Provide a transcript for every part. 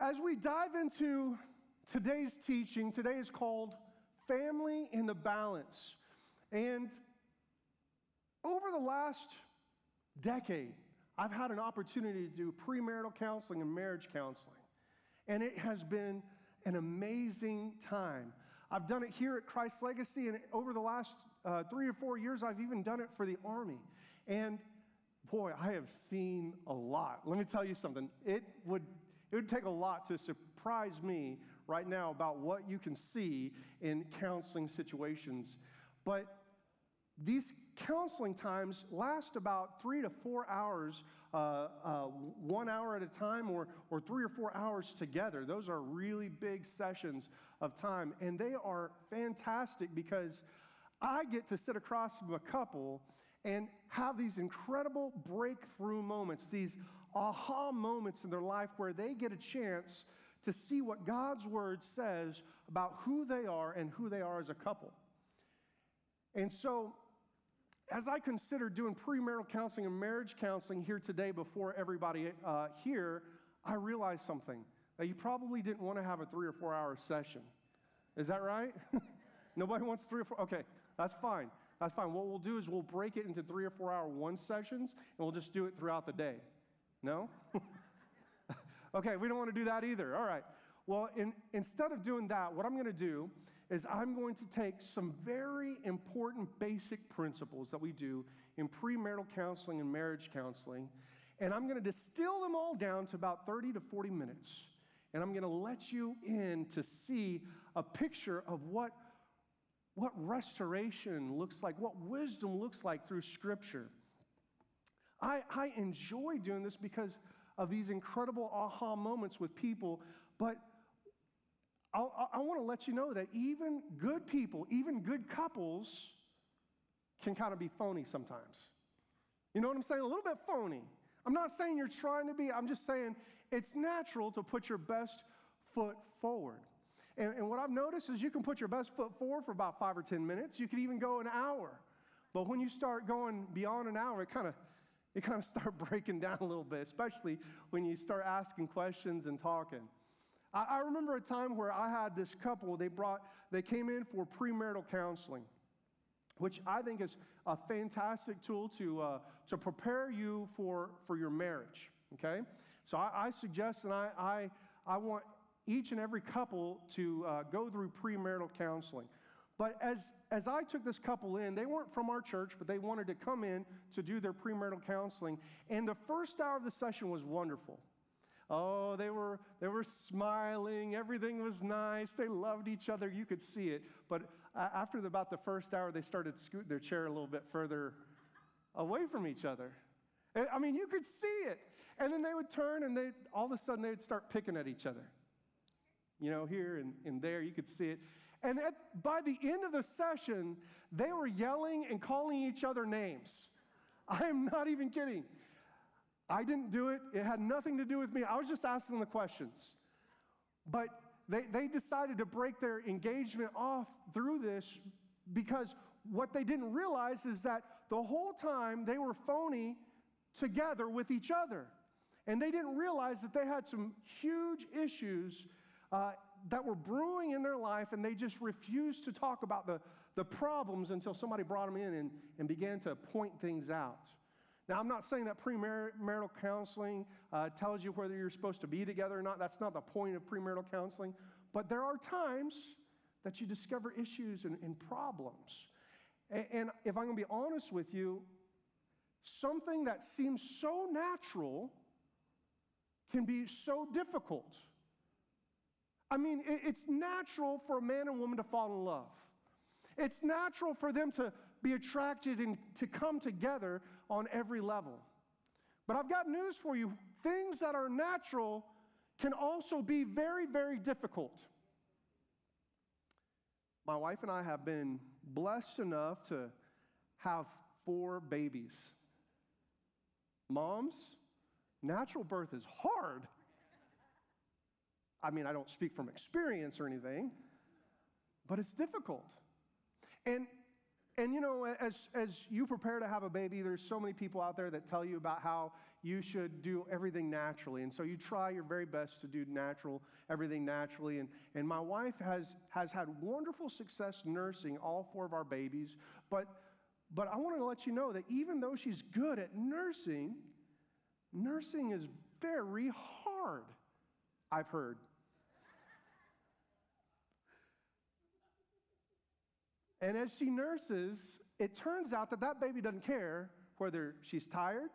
As we dive into today's teaching, today is called Family in the Balance. And over the last decade, I've had an opportunity to do premarital counseling and marriage counseling. And it has been an amazing time. I've done it here at Christ Legacy, and over the last uh, three or four years, I've even done it for the Army. And boy, I have seen a lot. Let me tell you something. It would it would take a lot to surprise me right now about what you can see in counseling situations. But these counseling times last about three to four hours, uh, uh, one hour at a time, or, or three or four hours together. Those are really big sessions of time. And they are fantastic because I get to sit across from a couple and have these incredible breakthrough moments, these aha moments in their life where they get a chance to see what God's word says about who they are and who they are as a couple. And so, as I consider doing premarital counseling and marriage counseling here today before everybody uh, here, I realized something that you probably didn't want to have a three or four hour session. Is that right? Nobody wants three or four? Okay, that's fine. That's fine. What we'll do is we'll break it into three or four hour one sessions and we'll just do it throughout the day. No? okay, we don't want to do that either. All right. Well, in, instead of doing that, what I'm going to do is I'm going to take some very important basic principles that we do in premarital counseling and marriage counseling, and I'm going to distill them all down to about 30 to 40 minutes. And I'm going to let you in to see a picture of what, what restoration looks like, what wisdom looks like through Scripture. I, I enjoy doing this because of these incredible aha moments with people, but I'll, i want to let you know that even good people, even good couples, can kind of be phony sometimes. You know what I'm saying? A little bit phony. I'm not saying you're trying to be, I'm just saying it's natural to put your best foot forward. And, and, what I've noticed is you can put your best foot forward for about five or 10 minutes. You could even go an hour. But when you start going beyond an hour, it kind of it kind of start breaking down a little bit, especially when you start asking questions and talking. I, I remember a time where I had this couple, they brought, they came in for premarital counseling, which I think is a fantastic tool to, uh, to prepare you for, for your marriage, okay? So I, I suggest and I, I, I want each and every couple to uh, go through premarital counseling. But as, as I took this couple in, they weren't from our church, but they wanted to come in to do their premarital counseling. And the first hour of the session was wonderful. Oh, they were, they were smiling. Everything was nice. They loved each other. You could see it. But after about the first hour, they started scooting their chair a little bit further away from each other. I mean, you could see it. And then they would turn and they all of a sudden they would start picking at each other. You know, here and, and there, you could see it. And at, by the end of the session, they were yelling and calling each other names. I'm not even kidding. I didn't do it, it had nothing to do with me. I was just asking the questions. But they, they decided to break their engagement off through this because what they didn't realize is that the whole time they were phony together with each other. And they didn't realize that they had some huge issues uh, that were brewing in their life, and they just refused to talk about the, the problems until somebody brought them in and, and began to point things out. Now, I'm not saying that premarital counseling uh, tells you whether you're supposed to be together or not. That's not the point of premarital counseling. But there are times that you discover issues and, and problems. And, and if I'm going to be honest with you, something that seems so natural can be so difficult. I mean, it's natural for a man and woman to fall in love. It's natural for them to be attracted and to come together on every level. But I've got news for you things that are natural can also be very, very difficult. My wife and I have been blessed enough to have four babies. Moms, natural birth is hard. I mean, I don't speak from experience or anything, but it's difficult. And and you know, as, as you prepare to have a baby, there's so many people out there that tell you about how, you should do everything naturally. And so you try your very best to do natural, everything naturally. And, and my wife has, has had wonderful success nursing all four of our babies. But, but I want to let you know that even though she's good at nursing, nursing is very hard, I've heard. And as she nurses, it turns out that that baby doesn't care whether she's tired.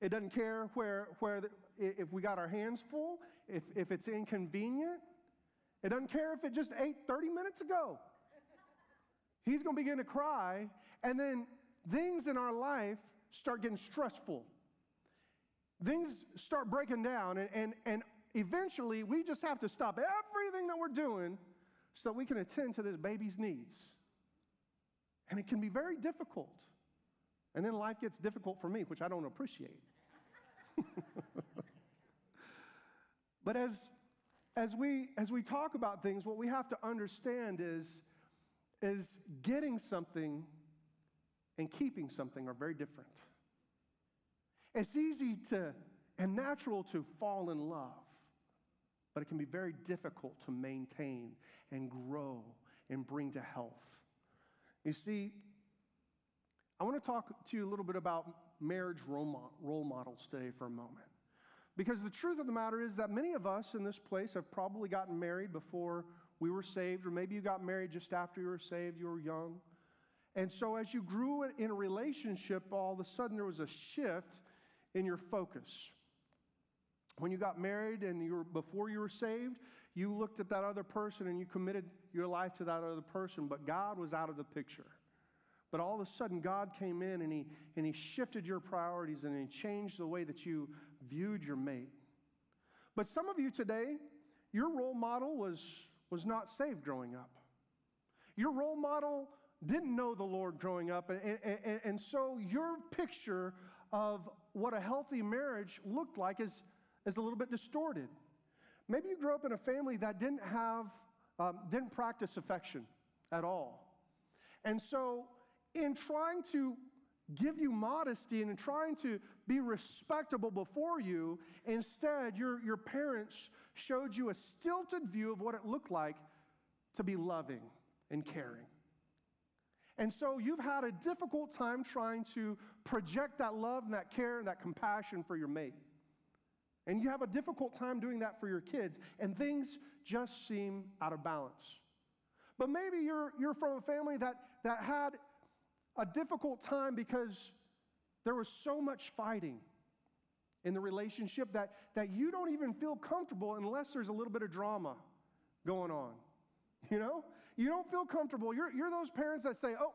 It doesn't care where, where the, if we got our hands full, if, if it's inconvenient. It doesn't care if it just ate 30 minutes ago. He's going to begin to cry, and then things in our life start getting stressful. Things start breaking down, and, and, and eventually we just have to stop everything that we're doing so we can attend to this baby's needs. And it can be very difficult. And then life gets difficult for me, which I don't appreciate. but as, as, we, as we talk about things, what we have to understand is, is getting something and keeping something are very different. It's easy to and natural to fall in love, but it can be very difficult to maintain and grow and bring to health. You see, I want to talk to you a little bit about marriage role models today for a moment. Because the truth of the matter is that many of us in this place have probably gotten married before we were saved, or maybe you got married just after you were saved, you were young. And so as you grew in a relationship, all of a sudden there was a shift in your focus. When you got married and you were, before you were saved, you looked at that other person and you committed your life to that other person, but God was out of the picture. But all of a sudden, God came in and he, and he shifted your priorities and He changed the way that you viewed your mate. But some of you today, your role model was, was not saved growing up. Your role model didn't know the Lord growing up. And, and, and so your picture of what a healthy marriage looked like is, is a little bit distorted. Maybe you grew up in a family that didn't have, um, didn't practice affection at all. And so, in trying to give you modesty and in trying to be respectable before you, instead, your, your parents showed you a stilted view of what it looked like to be loving and caring. And so you've had a difficult time trying to project that love and that care and that compassion for your mate. And you have a difficult time doing that for your kids, and things just seem out of balance. But maybe you're, you're from a family that, that had a difficult time because there was so much fighting in the relationship that, that you don't even feel comfortable unless there's a little bit of drama going on. You know? You don't feel comfortable. You're, you're those parents that say, oh,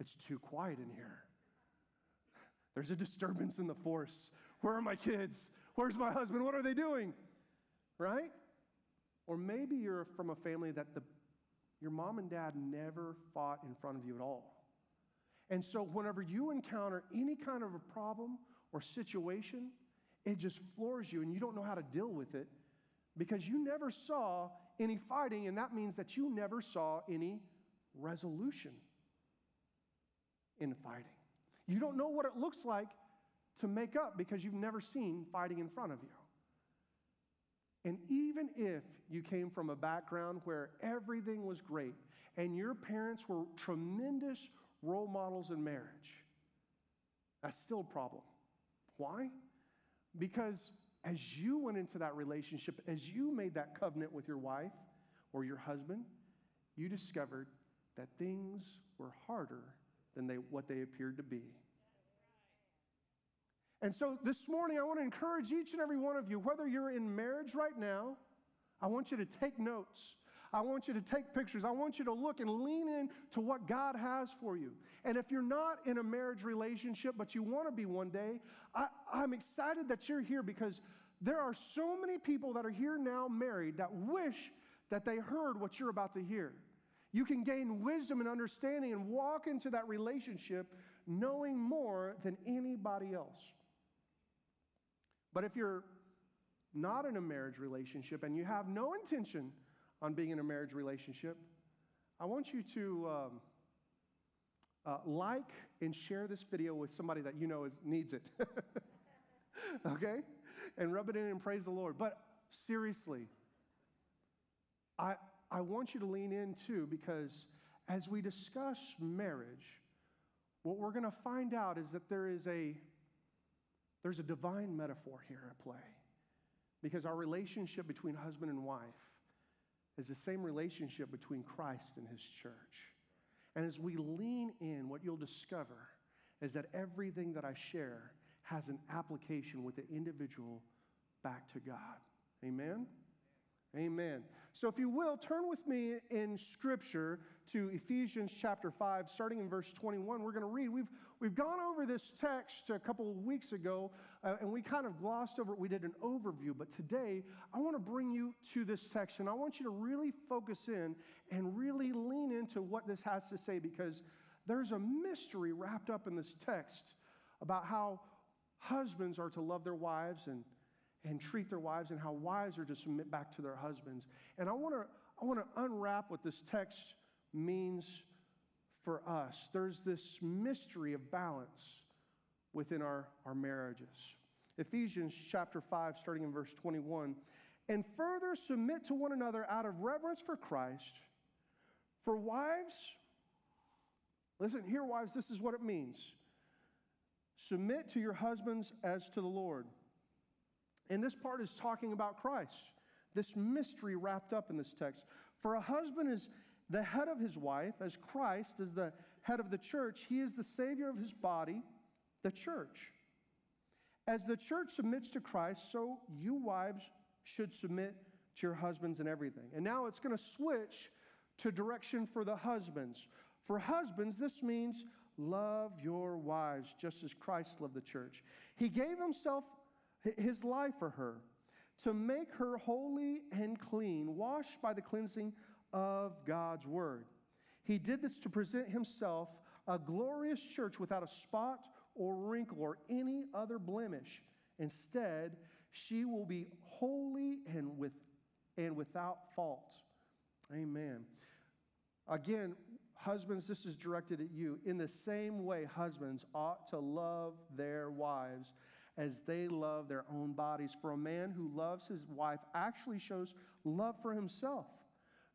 it's too quiet in here. There's a disturbance in the force. Where are my kids? Where's my husband? What are they doing? Right? Or maybe you're from a family that the, your mom and dad never fought in front of you at all. And so, whenever you encounter any kind of a problem or situation, it just floors you and you don't know how to deal with it because you never saw any fighting, and that means that you never saw any resolution in fighting. You don't know what it looks like to make up because you've never seen fighting in front of you. And even if you came from a background where everything was great and your parents were tremendous role models in marriage, that's still a problem. Why? Because as you went into that relationship, as you made that covenant with your wife or your husband, you discovered that things were harder than they, what they appeared to be. And so this morning, I want to encourage each and every one of you, whether you're in marriage right now, I want you to take notes. I want you to take pictures. I want you to look and lean in to what God has for you. And if you're not in a marriage relationship, but you want to be one day, I, I'm excited that you're here because there are so many people that are here now married that wish that they heard what you're about to hear. You can gain wisdom and understanding and walk into that relationship knowing more than anybody else. But if you're not in a marriage relationship and you have no intention on being in a marriage relationship, I want you to um, uh, like and share this video with somebody that you know is, needs it. okay? And rub it in and praise the Lord. But seriously, I, I want you to lean in too because as we discuss marriage, what we're going to find out is that there is a there's a divine metaphor here at play. Because our relationship between husband and wife is the same relationship between Christ and his church. And as we lean in, what you'll discover is that everything that I share has an application with the individual back to God. Amen? Amen. So, if you will, turn with me in Scripture to Ephesians chapter 5, starting in verse 21. We're going to read. We've, we've gone over this text a couple of weeks ago, uh, and we kind of glossed over it. We did an overview, but today I want to bring you to this section. I want you to really focus in and really lean into what this has to say because there's a mystery wrapped up in this text about how husbands are to love their wives and, and treat their wives, and how wives are to submit back to their husbands. And I want to I want to unwrap what this text means for us. There's this mystery of balance within our, our marriages. Ephesians chapter 5, starting in verse 21. And further submit to one another out of reverence for Christ. For wives, listen, here, wives, this is what it means submit to your husbands as to the Lord. And this part is talking about Christ, this mystery wrapped up in this text. For a husband is the head of his wife, as Christ is the head of the church. He is the Savior of his body, the church. As the church submits to Christ, so you wives should submit to your husbands in everything. And now it's going to switch to direction for the husbands. For husbands, this means love your wives just as Christ loved the church. He gave himself, his life for her, to make her holy and clean, washed by the cleansing of God's word. He did this to present himself a glorious church without a spot or wrinkle or any other blemish. Instead, she will be holy and, with, and without fault. Amen. Again, husbands, this is directed at you. In the same way, husbands ought to love their wives as they love their own bodies. For a man who loves his wife actually shows love for himself.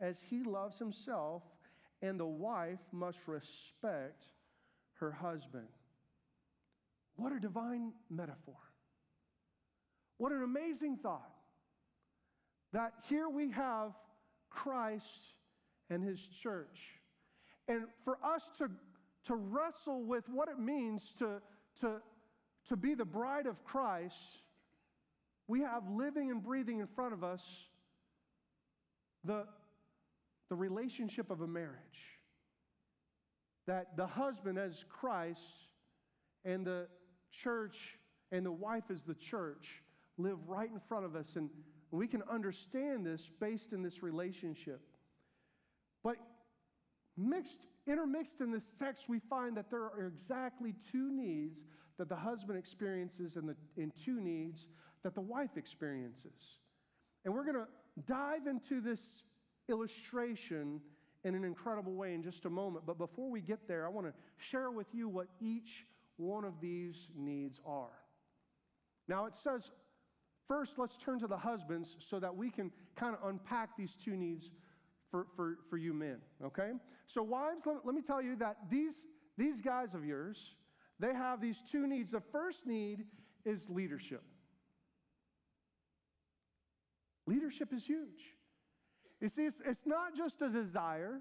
as he loves himself, and the wife must respect her husband. What a divine metaphor. What an amazing thought that here we have Christ and his church. And for us to, to wrestle with what it means to, to, to be the bride of Christ, we have living and breathing in front of us the, the relationship of a marriage. That the husband as Christ and the church and the wife as the church live right in front of us. And we can understand this based in this relationship. But mixed, intermixed in this text, we find that there are exactly two needs that the husband experiences and, the, and two needs that the wife experiences. And we're going to dive into this illustration in an incredible way in just a moment. But before we get there, I want to share with you what each one of these needs are. Now, it says, first, let's turn to the husbands so that we can kind of unpack these two needs for, for, for you men, okay? So, wives, let, let me tell you that these, these guys of yours, they have these two needs. The first need is leadership. Leadership is huge. You see, it's, it's not just a desire,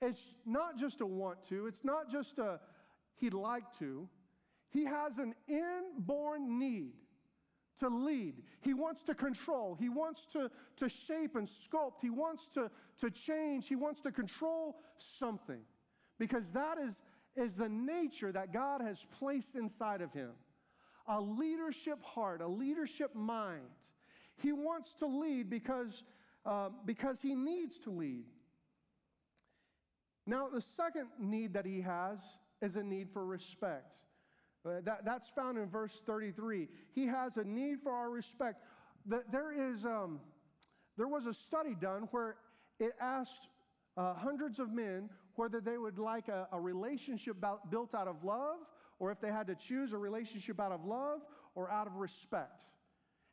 it's not just a want to, it's not just a he'd like to. He has an inborn need to lead. He wants to control. He wants to, to shape and sculpt. He wants to, to change. He wants to control something because that is, is the nature that God has placed inside of him. a leadership heart, a leadership mind. He wants to lead because, uh, because he needs to lead. Now, the second need that he has is a need for respect. Uh, that, that's found in verse 33. He has a need for our respect. That there is, um, there was a study done where it asked uh, hundreds of men whether they would like a, a relationship about, built out of love or if they had to choose a relationship out of love or out of respect.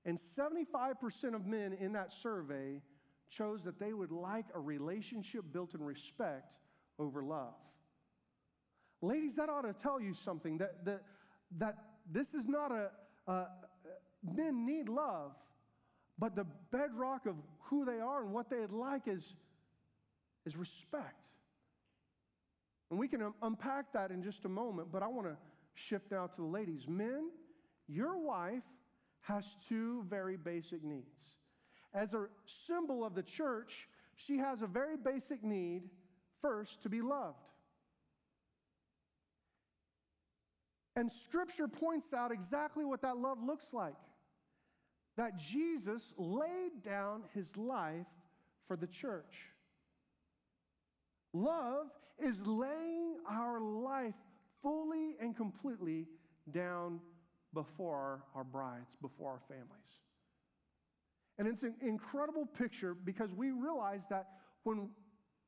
And 75% of men in that survey chose that they would like a relationship built in respect over love. Ladies, that ought to tell you something that, that, that this is not a, a, men need love, but the bedrock of who they are and what they'd like is, is respect. And we can unpack that in just a moment, but I want to shift now to the ladies. Men, your wife has two very basic needs. As a symbol of the church, she has a very basic need first to be loved. And scripture points out exactly what that love looks like that Jesus laid down his life for the church. Love is laying our life fully and completely down before our, brides, before our families. And it's an incredible picture because we realize that when,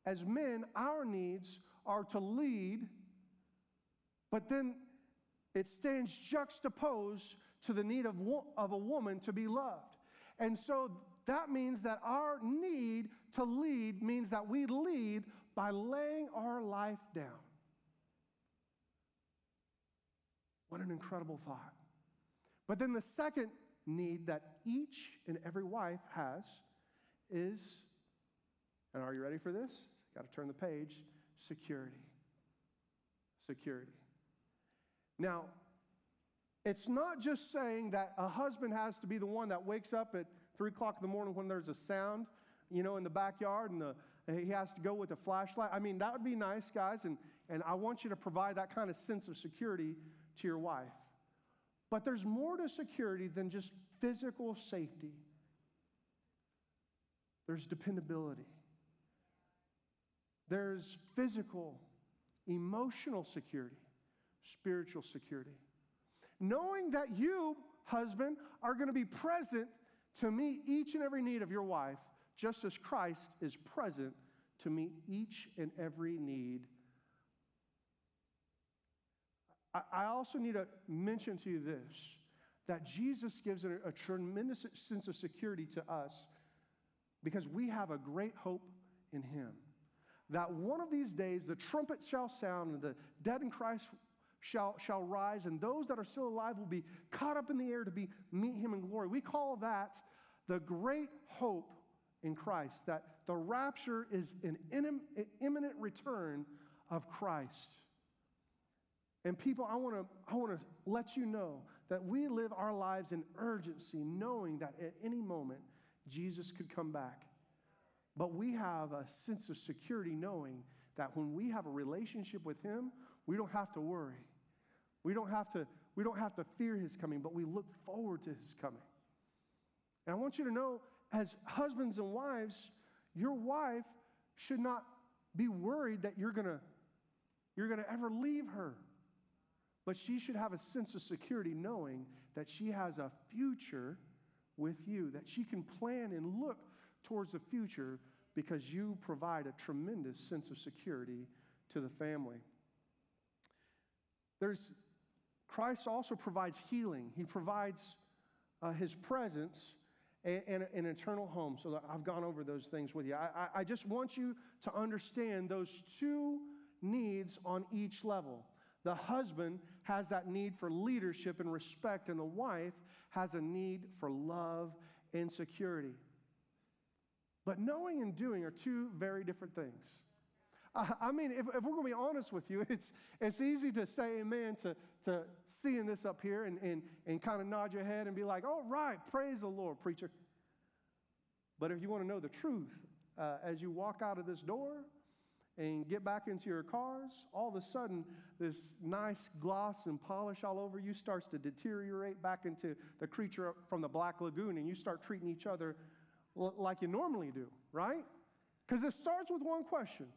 as men, our needs are to lead, but then it stands juxtaposed to the need of, of a woman to be loved. And so that means that our need to lead means that we lead by laying our life down. What an incredible thought. But then the second need that each and every wife has is, and are you ready for this? Got to turn the page security. Security. Now, it's not just saying that a husband has to be the one that wakes up at three o'clock in the morning when there's a sound, you know, in the backyard and the, he has to go with a flashlight. I mean, that would be nice, guys, and, and I want you to provide that kind of sense of security to your wife. But there's more to security than just physical safety, there's dependability, there's physical, emotional security, spiritual security. Knowing that you, husband, are going to be present to meet each and every need of your wife just as Christ is present to meet each and every need. I also need to mention to you this that Jesus gives a, a tremendous sense of security to us because we have a great hope in Him. That one of these days the trumpet shall sound and the dead in Christ shall, shall rise, and those that are still alive will be caught up in the air to be meet him in glory. We call that the great hope in Christ, that the rapture is an imminent return of Christ. And people, I want to I want to let you know that we live our lives in urgency, knowing that at any moment Jesus could come back. But we have a sense of security knowing that when we have a relationship with Him, we don't have to worry. We don't have to, we don't have to fear His coming, but we look forward to His coming. And I want you to know as husbands and wives, your wife should not be worried that you're to you're going to ever leave her. But she should have a sense of security knowing that she has a future with you, that she can plan and look towards the future because you provide a tremendous sense of security to the family. There's Christ also provides healing. He provides uh, his presence and, an eternal home. So I've gone over those things with you. I, I just want you to understand those two needs on each level. The husband has that need for leadership and respect, and the wife has a need for love and security. But knowing and doing are two very different things. I mean, if, if, we're going to be honest with you, it's, it's easy to say amen to, to seeing this up here and, and, and kind of nod your head and be like, all right, praise the Lord, preacher. But if you want to know the truth, uh, as you walk out of this door, and get back into your cars, all of a sudden, this nice gloss and polish all over you starts to deteriorate back into the creature from the Black Lagoon, and you start treating each other like you normally do, right? Because it starts with one question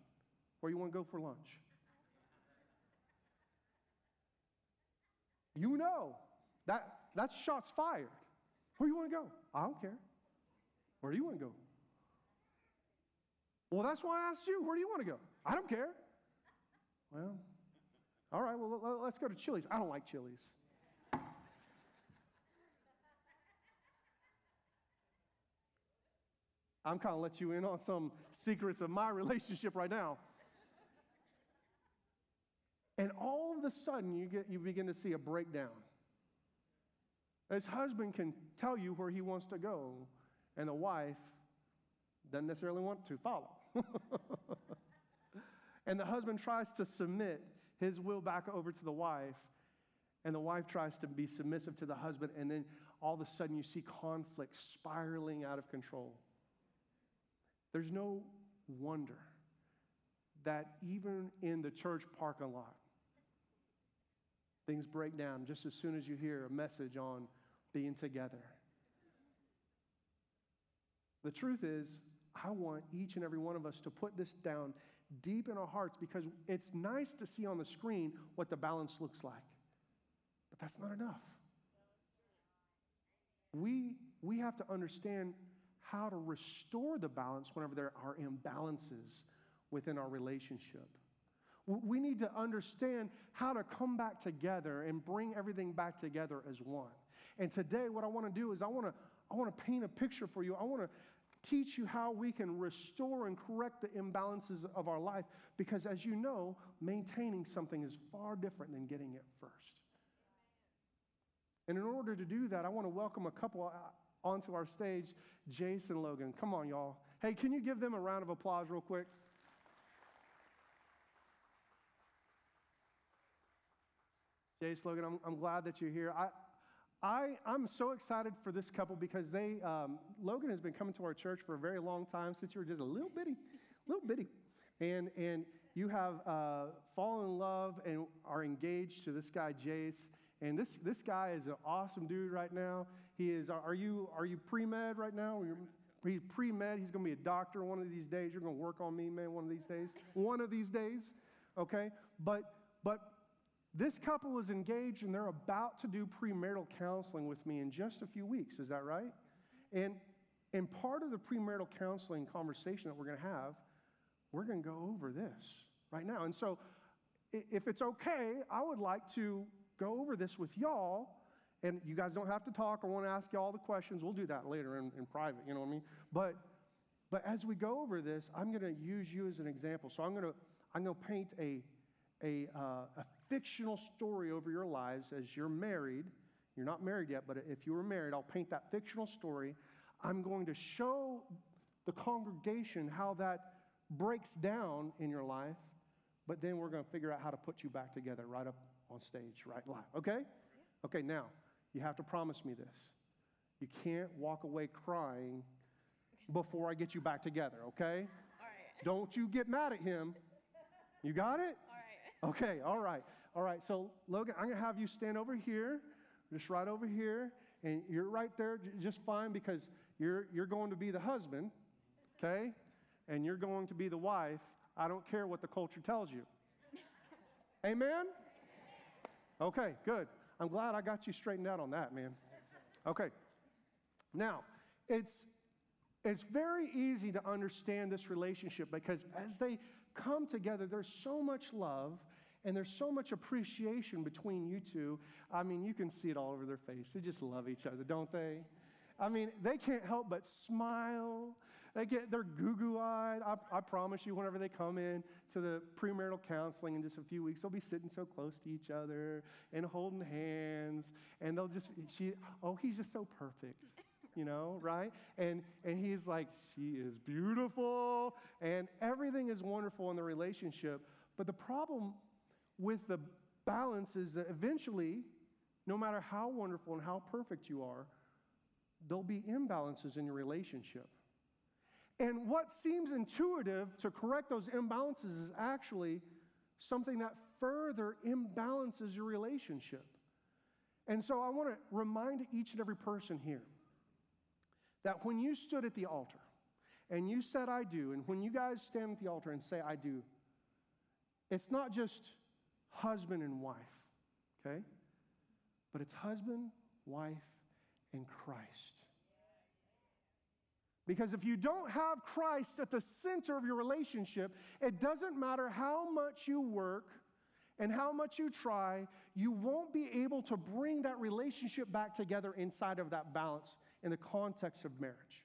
where you want to go for lunch? You know that that's shots fired. Where you want to go? I don't care. Where do you want to go? Well, that's why I asked you. Where do you want to go? I don't care. Well, all right, well, let's go to Chili's. I don't like Chili's. I'm kind of let you in on some secrets of my relationship right now. And all of a sudden, you, get, you begin to see a breakdown. His husband can tell you where he wants to go, and the wife doesn't necessarily want to follow. and the husband tries to submit his will back over to the wife, and the wife tries to be submissive to the husband, and then all of a sudden you see conflict spiraling out of control. There's no wonder that even in the church parking lot, things break down just as soon as you hear a message on being together. The truth is, I want each and every one of us to put this down deep in our hearts because it's nice to see on the screen what the balance looks like. But that's not enough. We, we have to understand how to restore the balance whenever there are imbalances within our relationship. We need to understand how to come back together and bring everything back together as one. And today, what I want to do is I want to I want to paint a picture for you. I want to teach you how we can restore and correct the imbalances of our life because, as you know, maintaining something is far different than getting it first. And in order to do that, I want to welcome a couple onto our stage, Jason Logan. Come on, y'all. Hey, can you give them a round of applause, real quick? Jace Logan, I'm, I'm glad that you're here. I, I, I'm so excited for this couple because they, um, Logan has been coming to our church for a very long time since you were just a little bitty, little bitty. And, and you have uh, fallen in love and are engaged to this guy, Jace. And this, this guy is an awesome dude right now. He is, are you, are you pre-med right now? Are He's pre-med. He's going to be a doctor one of these days. You're going to work on me, man, one of these days. One of these days, okay? But, but this couple is engaged and they're about to do premarital counseling with me in just a few weeks. Is that right? And, and part of the premarital counseling conversation that we're going to have, we're going to go over this right now. And so, if it's okay, I would like to go over this with y'all. And you guys don't have to talk. I want to ask you all the questions. We'll do that later in, in private, you know what I mean? But, but as we go over this, I'm going to use you as an example. So I'm going to, I'm going to paint a, a, uh, a fictional story over your lives as you're married. You're not married yet, but if you were married, I'll paint that fictional story. I'm going to show the congregation how that breaks down in your life, but then we're going to figure out how to put you back together right up on stage, right live. Okay? Okay, now, you have to promise me this. You can't walk away crying before I get you back together, okay? All right. Don't you get mad at him. You got it? All right. Okay, all right. All right, so Logan, I'm gonna have you stand over here, just right over here, and you're right there just fine because you're, you're going to be the husband, okay? And you're going to be the wife. I don't care what the culture tells you. Amen? Okay, good. I'm glad I got you straightened out on that, man. Okay. Now, it's it's very easy to understand this relationship because as they come together, there's so much love and there's so much appreciation between you two. I mean, you can see it all over their face. They just love each other, don't they? I mean, they can't help but smile. They get they're goo-goo eyed. I, I, promise you, whenever they come in to the premarital counseling in just a few weeks, they'll be sitting so close to each other and holding hands, and they'll just she oh he's just so perfect, you know, right? And and he's like she is beautiful, and everything is wonderful in the relationship. But the problem with the balance is that eventually, no matter how wonderful and how perfect you are, there'll be imbalances in your relationship. And what seems intuitive to correct those imbalances is actually something that further imbalances your relationship. And so I want to remind each and every person here that when you stood at the altar and you said, I do, and when you guys stand at the altar and say, I do, it's not just husband and wife, okay? But it's husband, wife, and Christ. Because if you don't have Christ at the center of your relationship, it doesn't matter how much you work and how much you try, you won't be able to bring that relationship back together inside of that balance in the context of marriage.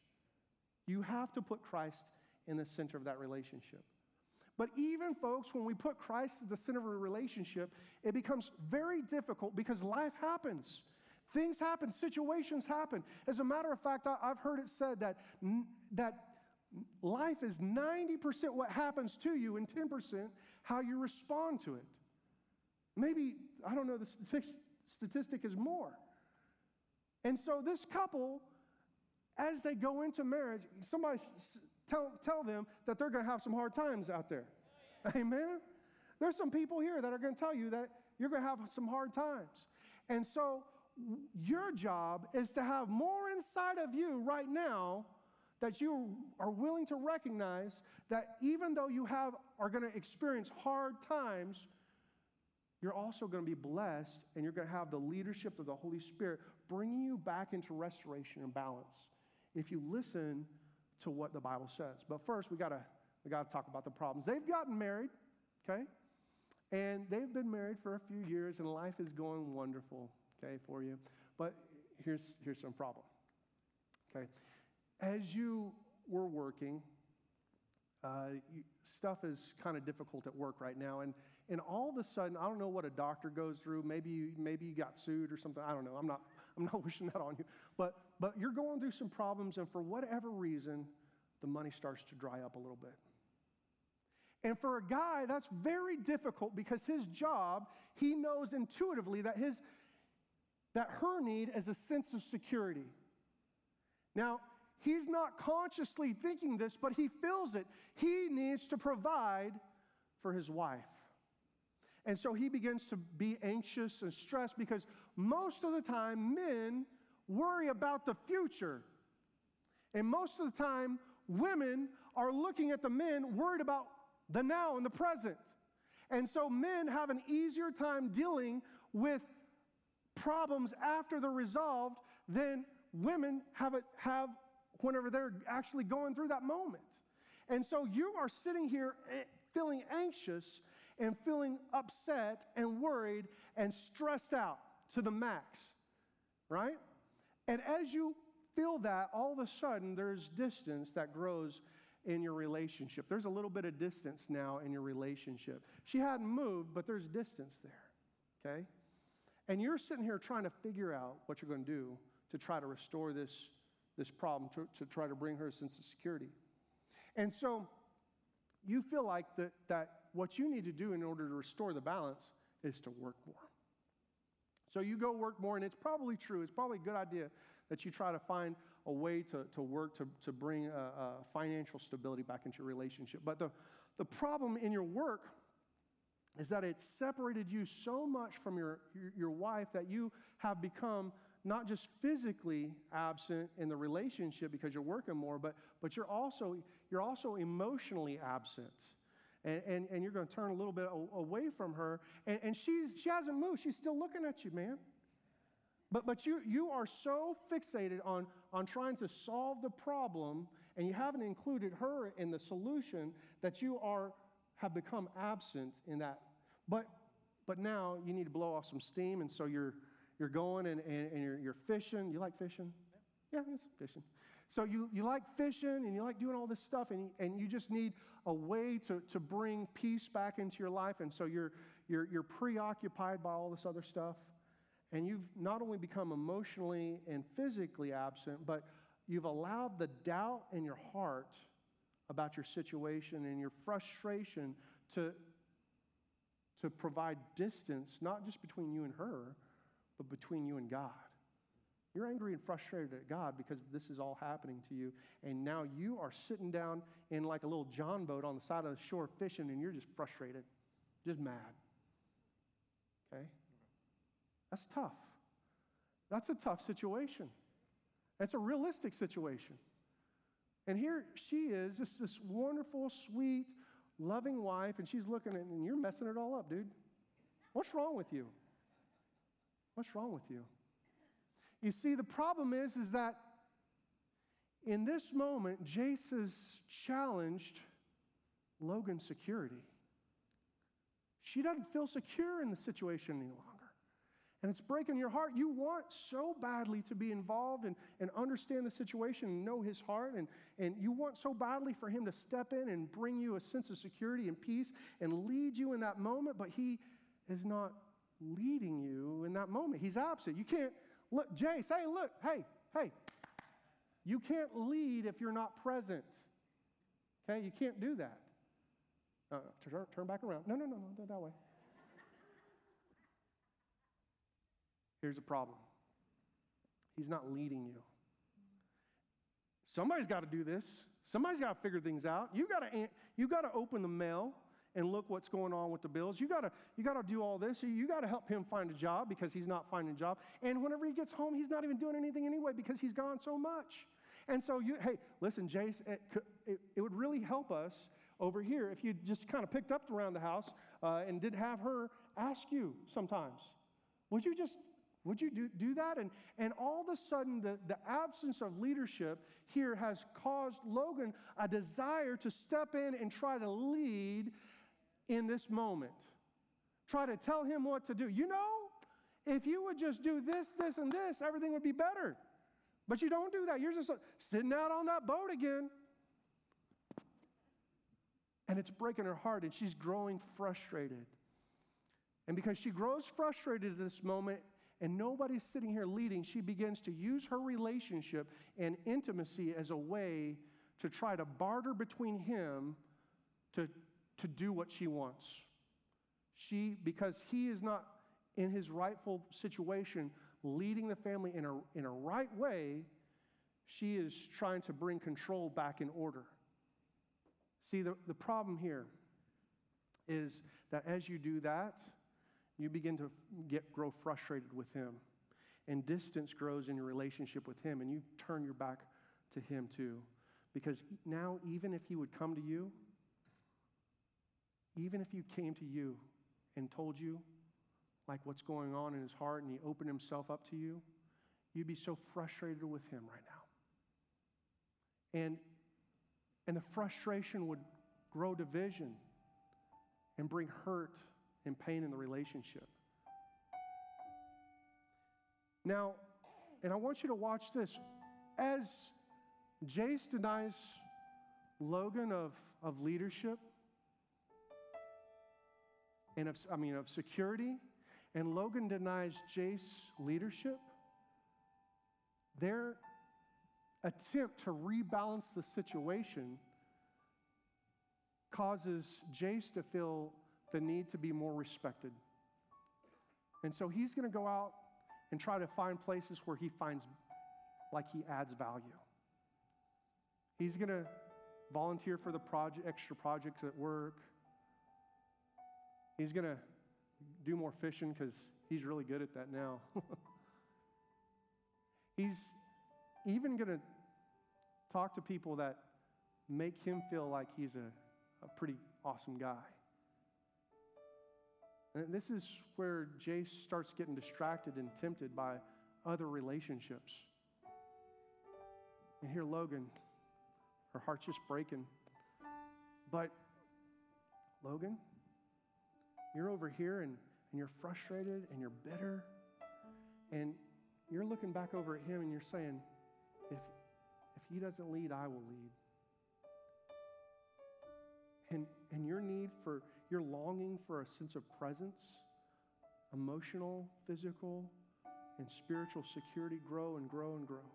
You have to put Christ in the center of that relationship. But even, folks, when we put Christ at the center of a relationship, it becomes very difficult because life happens. Things happen, situations happen. As a matter of fact, I, have heard it said that, that life is 90% what happens to you and 10% how you respond to it. Maybe, I don't know, the statistic is more. And so this couple, as they go into marriage, somebody tell, tell them that they're going to have some hard times out there. Amen? There's some people here that are going to tell you that you're going to have some hard times. And so your job is to have more inside of you right now that you are willing to recognize that even though you have are going to experience hard times you're also going to be blessed and you're going to have the leadership of the holy spirit bringing you back into restoration and balance if you listen to what the bible says but first we got to we got to talk about the problems they've gotten married okay and they've been married for a few years and life is going wonderful okay, for you. But here's, here's some problem, okay? As you were working, uh, stuff is kind of difficult at work right now. And, and all of a sudden, I don't know what a doctor goes through. Maybe you, maybe you got sued or something. I don't know. I'm not, I'm not wishing that on you. But, but you're going through some problems, and for whatever reason, the money starts to dry up a little bit. And for a guy, that's very difficult because his job, he knows intuitively that his, that her need is a sense of security. Now, he's not consciously thinking this, but he feels it. He needs to provide for his wife. And so he begins to be anxious and stressed because most of the time men worry about the future. And most of the time, women are looking at the men worried about the now and the present. And so men have an easier time dealing with problems after they're resolved than women have, have whenever they're actually going through that moment. And so you are sitting here eh, feeling anxious and feeling upset and worried and stressed out to the max, right? And as you feel that, all of a sudden there's distance that grows in your relationship. There's a little bit of distance now in your relationship. She hadn't moved, but there's distance there, okay? And you're sitting here trying to figure out what you're going to do to try to restore this, this problem, to, to try to bring her a sense of security. And so you feel like that, that what you need to do in order to restore the balance is to work more. So you go work more, and it's probably true. It's probably a good idea that you try to find a way to, to work to, to bring a, a financial stability back into your relationship. But the, the problem in your work is that it separated you so much from your, your, your, wife that you have become not just physically absent in the relationship because you're working more, but, but you're, also, you're also emotionally absent. And, and, and you're going to turn a little bit away from her. And, and she's, she hasn't moved. She's still looking at you, man. But, but you, you are so fixated on, on trying to solve the problem, and you haven't included her in the solution that you are have become absent in that. But, but now you need to blow off some steam, and so you're, you're going and, and, and you're, you're fishing. You like fishing? Yeah, it's fishing. So you, you like fishing and you like doing all this stuff, and you, and you just need a way to, to bring peace back into your life. And so you're, you're, you're preoccupied by all this other stuff. And you've not only become emotionally and physically absent, but you've allowed the doubt in your heart about your situation and your frustration to, to provide distance, not just between you and her, but between you and God. You're angry and frustrated at God because this is all happening to you. And now you are sitting down in like a little John boat on the side of the shore fishing and you're just frustrated, just mad. Okay? That's tough. That's a tough situation. That's a realistic situation. And here she is, just this wonderful, sweet, loving wife, and she's looking at, and you're messing it all up, dude. What's wrong with you? What's wrong with you? You see, the problem is, is that in this moment, Jace has challenged Logan's security. She doesn't feel secure in the situation any longer. And it's breaking your heart. You want so badly to be involved and, and understand the situation and know his heart. And, and you want so badly for him to step in and bring you a sense of security and peace and lead you in that moment, but he is not leading you in that moment. He's absent. You can't look, Jay, say, look, hey, hey. You can't lead if you're not present. Okay? You can't do that. Uh, turn, turn back around. No, no, no, no, that way. Here's the problem He's not leading you. Somebody's got to do this. Somebody's got to figure things out. You got to you got to open the mail and look what's going on with the bills. You got to you got to do all this. You got to help him find a job because he's not finding a job. And whenever he gets home, he's not even doing anything anyway because he's gone so much. And so you hey, listen, Jace, it, it, it would really help us over here if you just kind of picked up around the house uh, and did have her ask you sometimes. Would you just would you do, do that? And, and all of a sudden, the, the absence of leadership here has caused Logan a desire to step in and try to lead in this moment. Try to tell him what to do. You know, if you would just do this, this, and this, everything would be better. But you don't do that. You're just sitting out on that boat again. And it's breaking her heart, and she's growing frustrated. And because she grows frustrated at this moment, and nobody's sitting here leading, she begins to use her relationship and intimacy as a way to try to barter between him to, to do what she wants. She, because he is not in his rightful situation, leading the family in a, in a right way, she is trying to bring control back in order. See, the, the problem here is that as you do that, you begin to get, grow frustrated with him. And distance grows in your relationship with him, and you turn your back to him too. Because now, even if he would come to you, even if he came to you and told you like what's going on in his heart and he opened himself up to you, you'd be so frustrated with him right now. And and the frustration would grow division and bring hurt and pain in the relationship. Now, and I want you to watch this. As Jace denies Logan of, of leadership and of, I mean, of security, and Logan denies Jace leadership, their attempt to rebalance the situation causes Jace to feel the need to be more respected. And so he's going to go out and try to find places where he finds like he adds value. He's going to volunteer for the project, extra projects at work. He's going to do more fishing because he's really good at that now. he's even going to talk to people that make him feel like he's a, a pretty awesome guy. And this is where Jace starts getting distracted and tempted by other relationships. And here, Logan, her heart's just breaking. But, Logan, you're over here and, and you're frustrated and you're bitter. And you're looking back over at him and you're saying, if, if he doesn't lead, I will lead. And, and your need for you're longing for a sense of presence, emotional, physical, and spiritual security grow and grow and grow.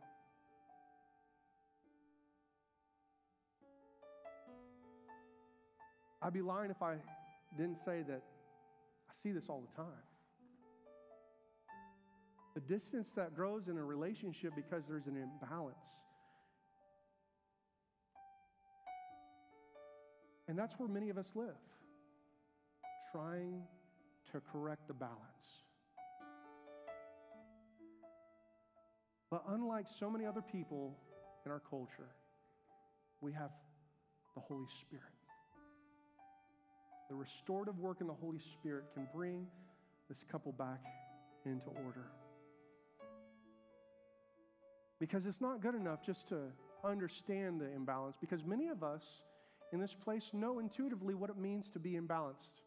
I'd be lying if I didn't say that I see this all the time. the distance that grows in a relationship because there's an imbalance. And that's where many of us live, trying to correct the balance. But unlike so many other people in our culture, we have the Holy Spirit. The restorative work in the Holy Spirit can bring this couple back into order. Because it's not good enough just to understand the imbalance, because many of us in this place know intuitively what it means to be imbalanced.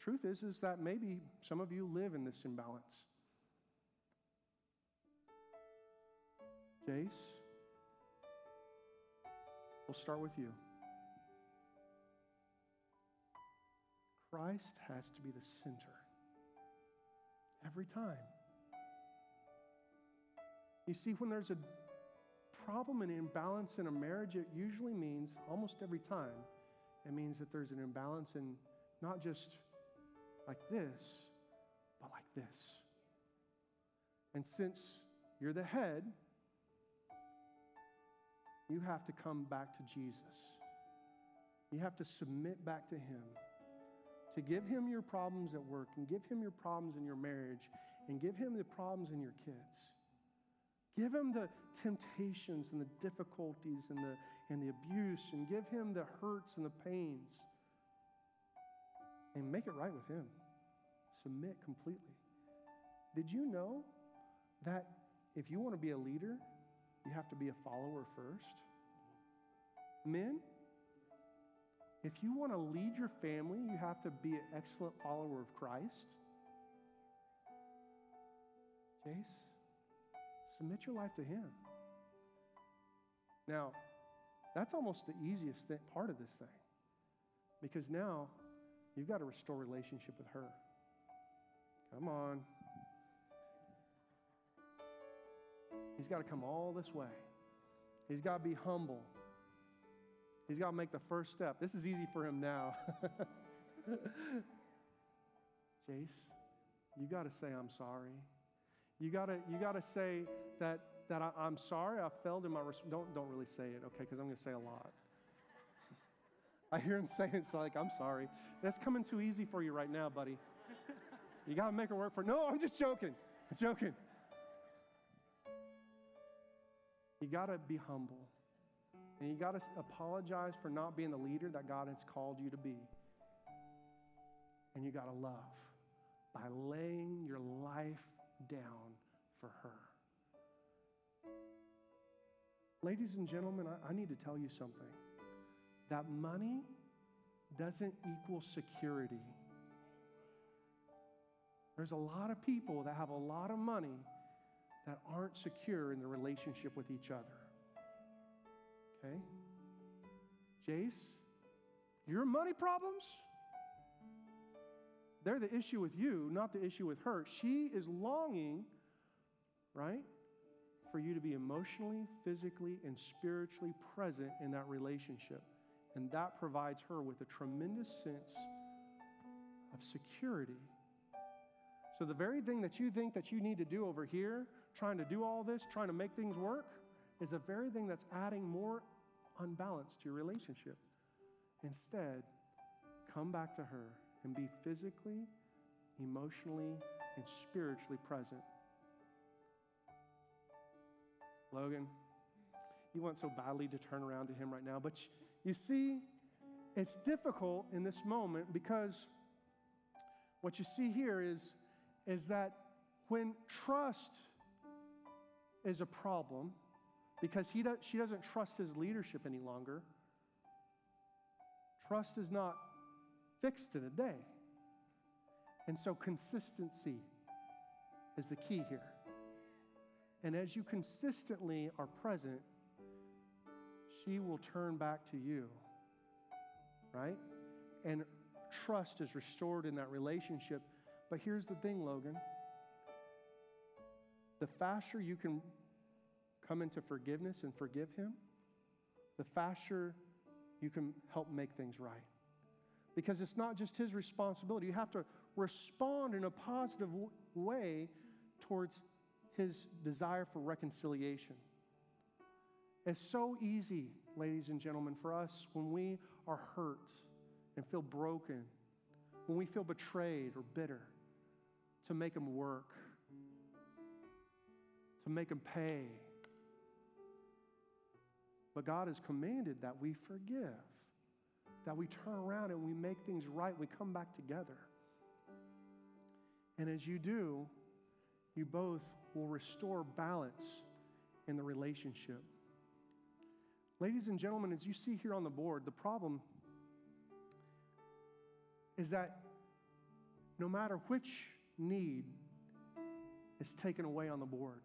Truth is, is that maybe some of you live in this imbalance. Jace, we'll start with you. Christ has to be the center every time. You see, when there's a problem and imbalance in a marriage, it usually means, almost every time, it means that there's an imbalance in not just like this, but like this. And since you're the head, you have to come back to Jesus. You have to submit back to Him. To give Him your problems at work, and give Him your problems in your marriage, and give Him the problems in your kids. Give him the temptations and the difficulties and the, and the abuse, and give him the hurts and the pains. And make it right with him. Submit completely. Did you know that if you want to be a leader, you have to be a follower first? Men, if you want to lead your family, you have to be an excellent follower of Christ. Jace, Submit your life to Him. Now, that's almost the easiest part of this thing because now you've got to restore relationship with her. Come on. He's got to come all this way. He's got to be humble. He's got to make the first step. This is easy for him now. Jace, you got to say, I'm sorry. You gotta, you gotta say that, that I, am sorry I failed in my, don't, don't really say it, okay, because I'm gonna say a lot. I hear him saying it's like, I'm sorry. That's coming too easy for you right now, buddy. You gotta make it work for, no, I'm just joking, I'm joking. You gotta be humble. And you got to apologize for not being the leader that God has called you to be. And you got to love by laying your life down for her. Ladies and gentlemen, I, I need to tell you something. That money doesn't equal security. There's a lot of people that have a lot of money that aren't secure in the relationship with each other. Okay? Jace, your money problems? They're the issue with you, not the issue with her. She is longing, right, for you to be emotionally, physically, and spiritually present in that relationship. And that provides her with a tremendous sense of security. So, the very thing that you think that you need to do over here, trying to do all this, trying to make things work, is the very thing that's adding more unbalance to your relationship. Instead, come back to her and be physically, emotionally, and spiritually present. Logan, you want so badly to turn around to him right now, but you see, it's difficult in this moment because what you see here is, is that when trust is a problem, because he does, she doesn't trust his leadership any longer, trust is not fixed in a day. And so consistency is the key here. And as you consistently are present, she will turn back to you, right? And trust is restored in that relationship. But here's the thing, Logan the faster you can come into forgiveness and forgive him, the faster you can help make things right because it's not just his responsibility. You have to respond in a positive way towards his desire for reconciliation. It's so easy, ladies and gentlemen, for us when we are hurt and feel broken, when we feel betrayed or bitter, to make him work, to make him pay. But God has commanded that we forgive, that we turn around and we make things right, we come back together. And as you do, you both will restore balance in the relationship. Ladies and gentlemen, as you see here on the board, the problem is that no matter which need is taken away on the board,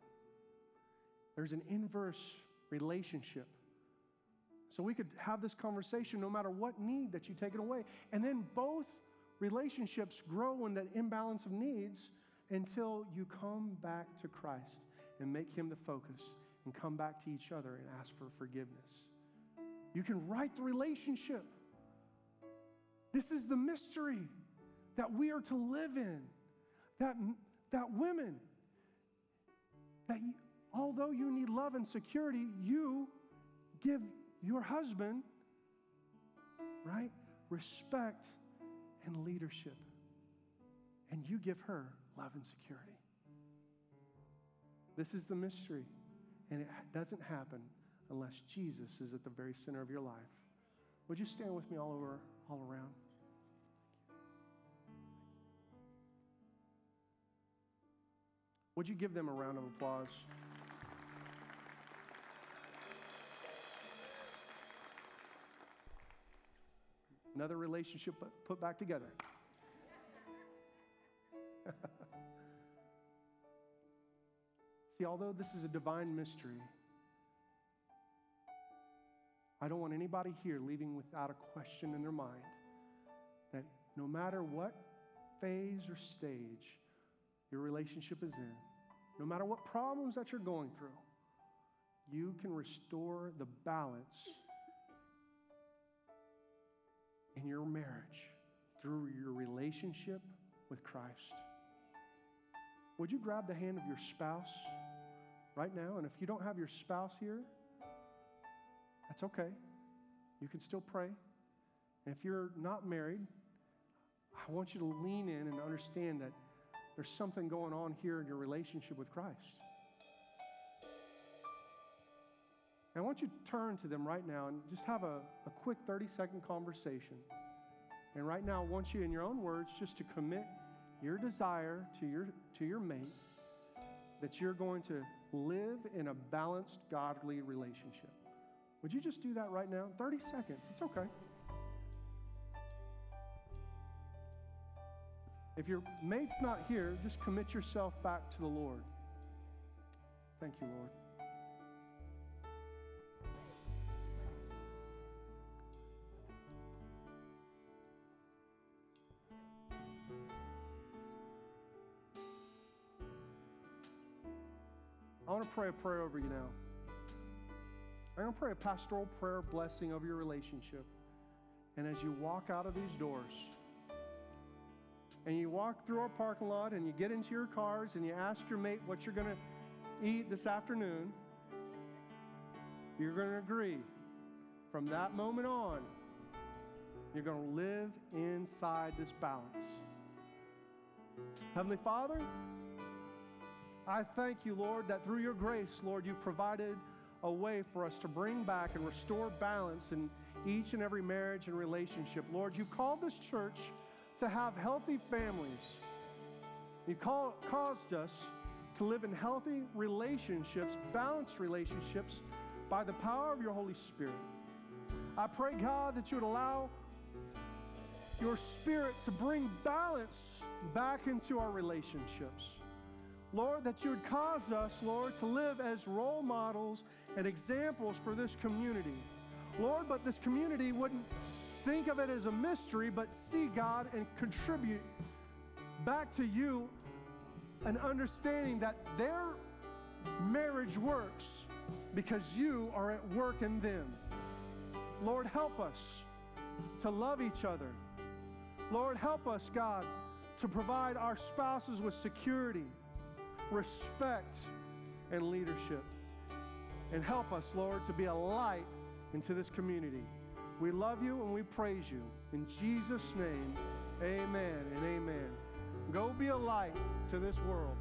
there's an inverse relationship. So we could have this conversation no matter what need that you take it away. And then both relationships grow in that imbalance of needs until you come back to Christ and make him the focus and come back to each other and ask for forgiveness. You can right the relationship. This is the mystery that we are to live in. That, that women, that although you need love and security, you give your husband, right, respect and leadership. And you give her love and security. This is the mystery. And it doesn't happen unless Jesus is at the very center of your life. Would you stand with me all over, all around? Would you give them a round of applause? Another relationship put back together. See, although this is a divine mystery, I don't want anybody here leaving without a question in their mind that no matter what phase or stage your relationship is in, no matter what problems that you're going through, you can restore the balance in your marriage through your relationship with Christ. Would you grab the hand of your spouse right now? And if you don't have your spouse here, that's okay. You can still pray. And if you're not married, I want you to lean in and understand that there's something going on here in your relationship with Christ. And I want you to turn to them right now and just have a, a quick 30 second conversation. And right now, I want you, in your own words, just to commit your desire to your, to your mate that you're going to live in a balanced, godly relationship. Would you just do that right now? 30 seconds. It's okay. If your mate's not here, just commit yourself back to the Lord. Thank you, Lord. Want to pray a prayer over you now. I'm going to pray a pastoral prayer blessing over your relationship. And as you walk out of these doors, and you walk through our parking lot and you get into your cars and you ask your mate what you're going to eat this afternoon, you're going to agree. From that moment on, you're going to live inside this balance. Heavenly Father, I thank you, Lord, that through your grace, Lord, you've provided a way for us to bring back and restore balance in each and every marriage and relationship. Lord, you've called this church to have healthy families. You call, caused us to live in healthy relationships, balanced relationships, by the power of your Holy Spirit. I pray, God, that you would allow your Spirit to bring balance back into our relationships. Lord, that you would cause us, Lord, to live as role models and examples for this community. Lord, but this community wouldn't think of it as a mystery, but see God and contribute back to you an understanding that their marriage works because you are at work in them. Lord, help us to love each other. Lord, help us, God, to provide our spouses with security respect, and leadership. And help us, Lord, to be a light into this community. We love you and we praise you. In Jesus' name, amen and amen. Go be a light to this world.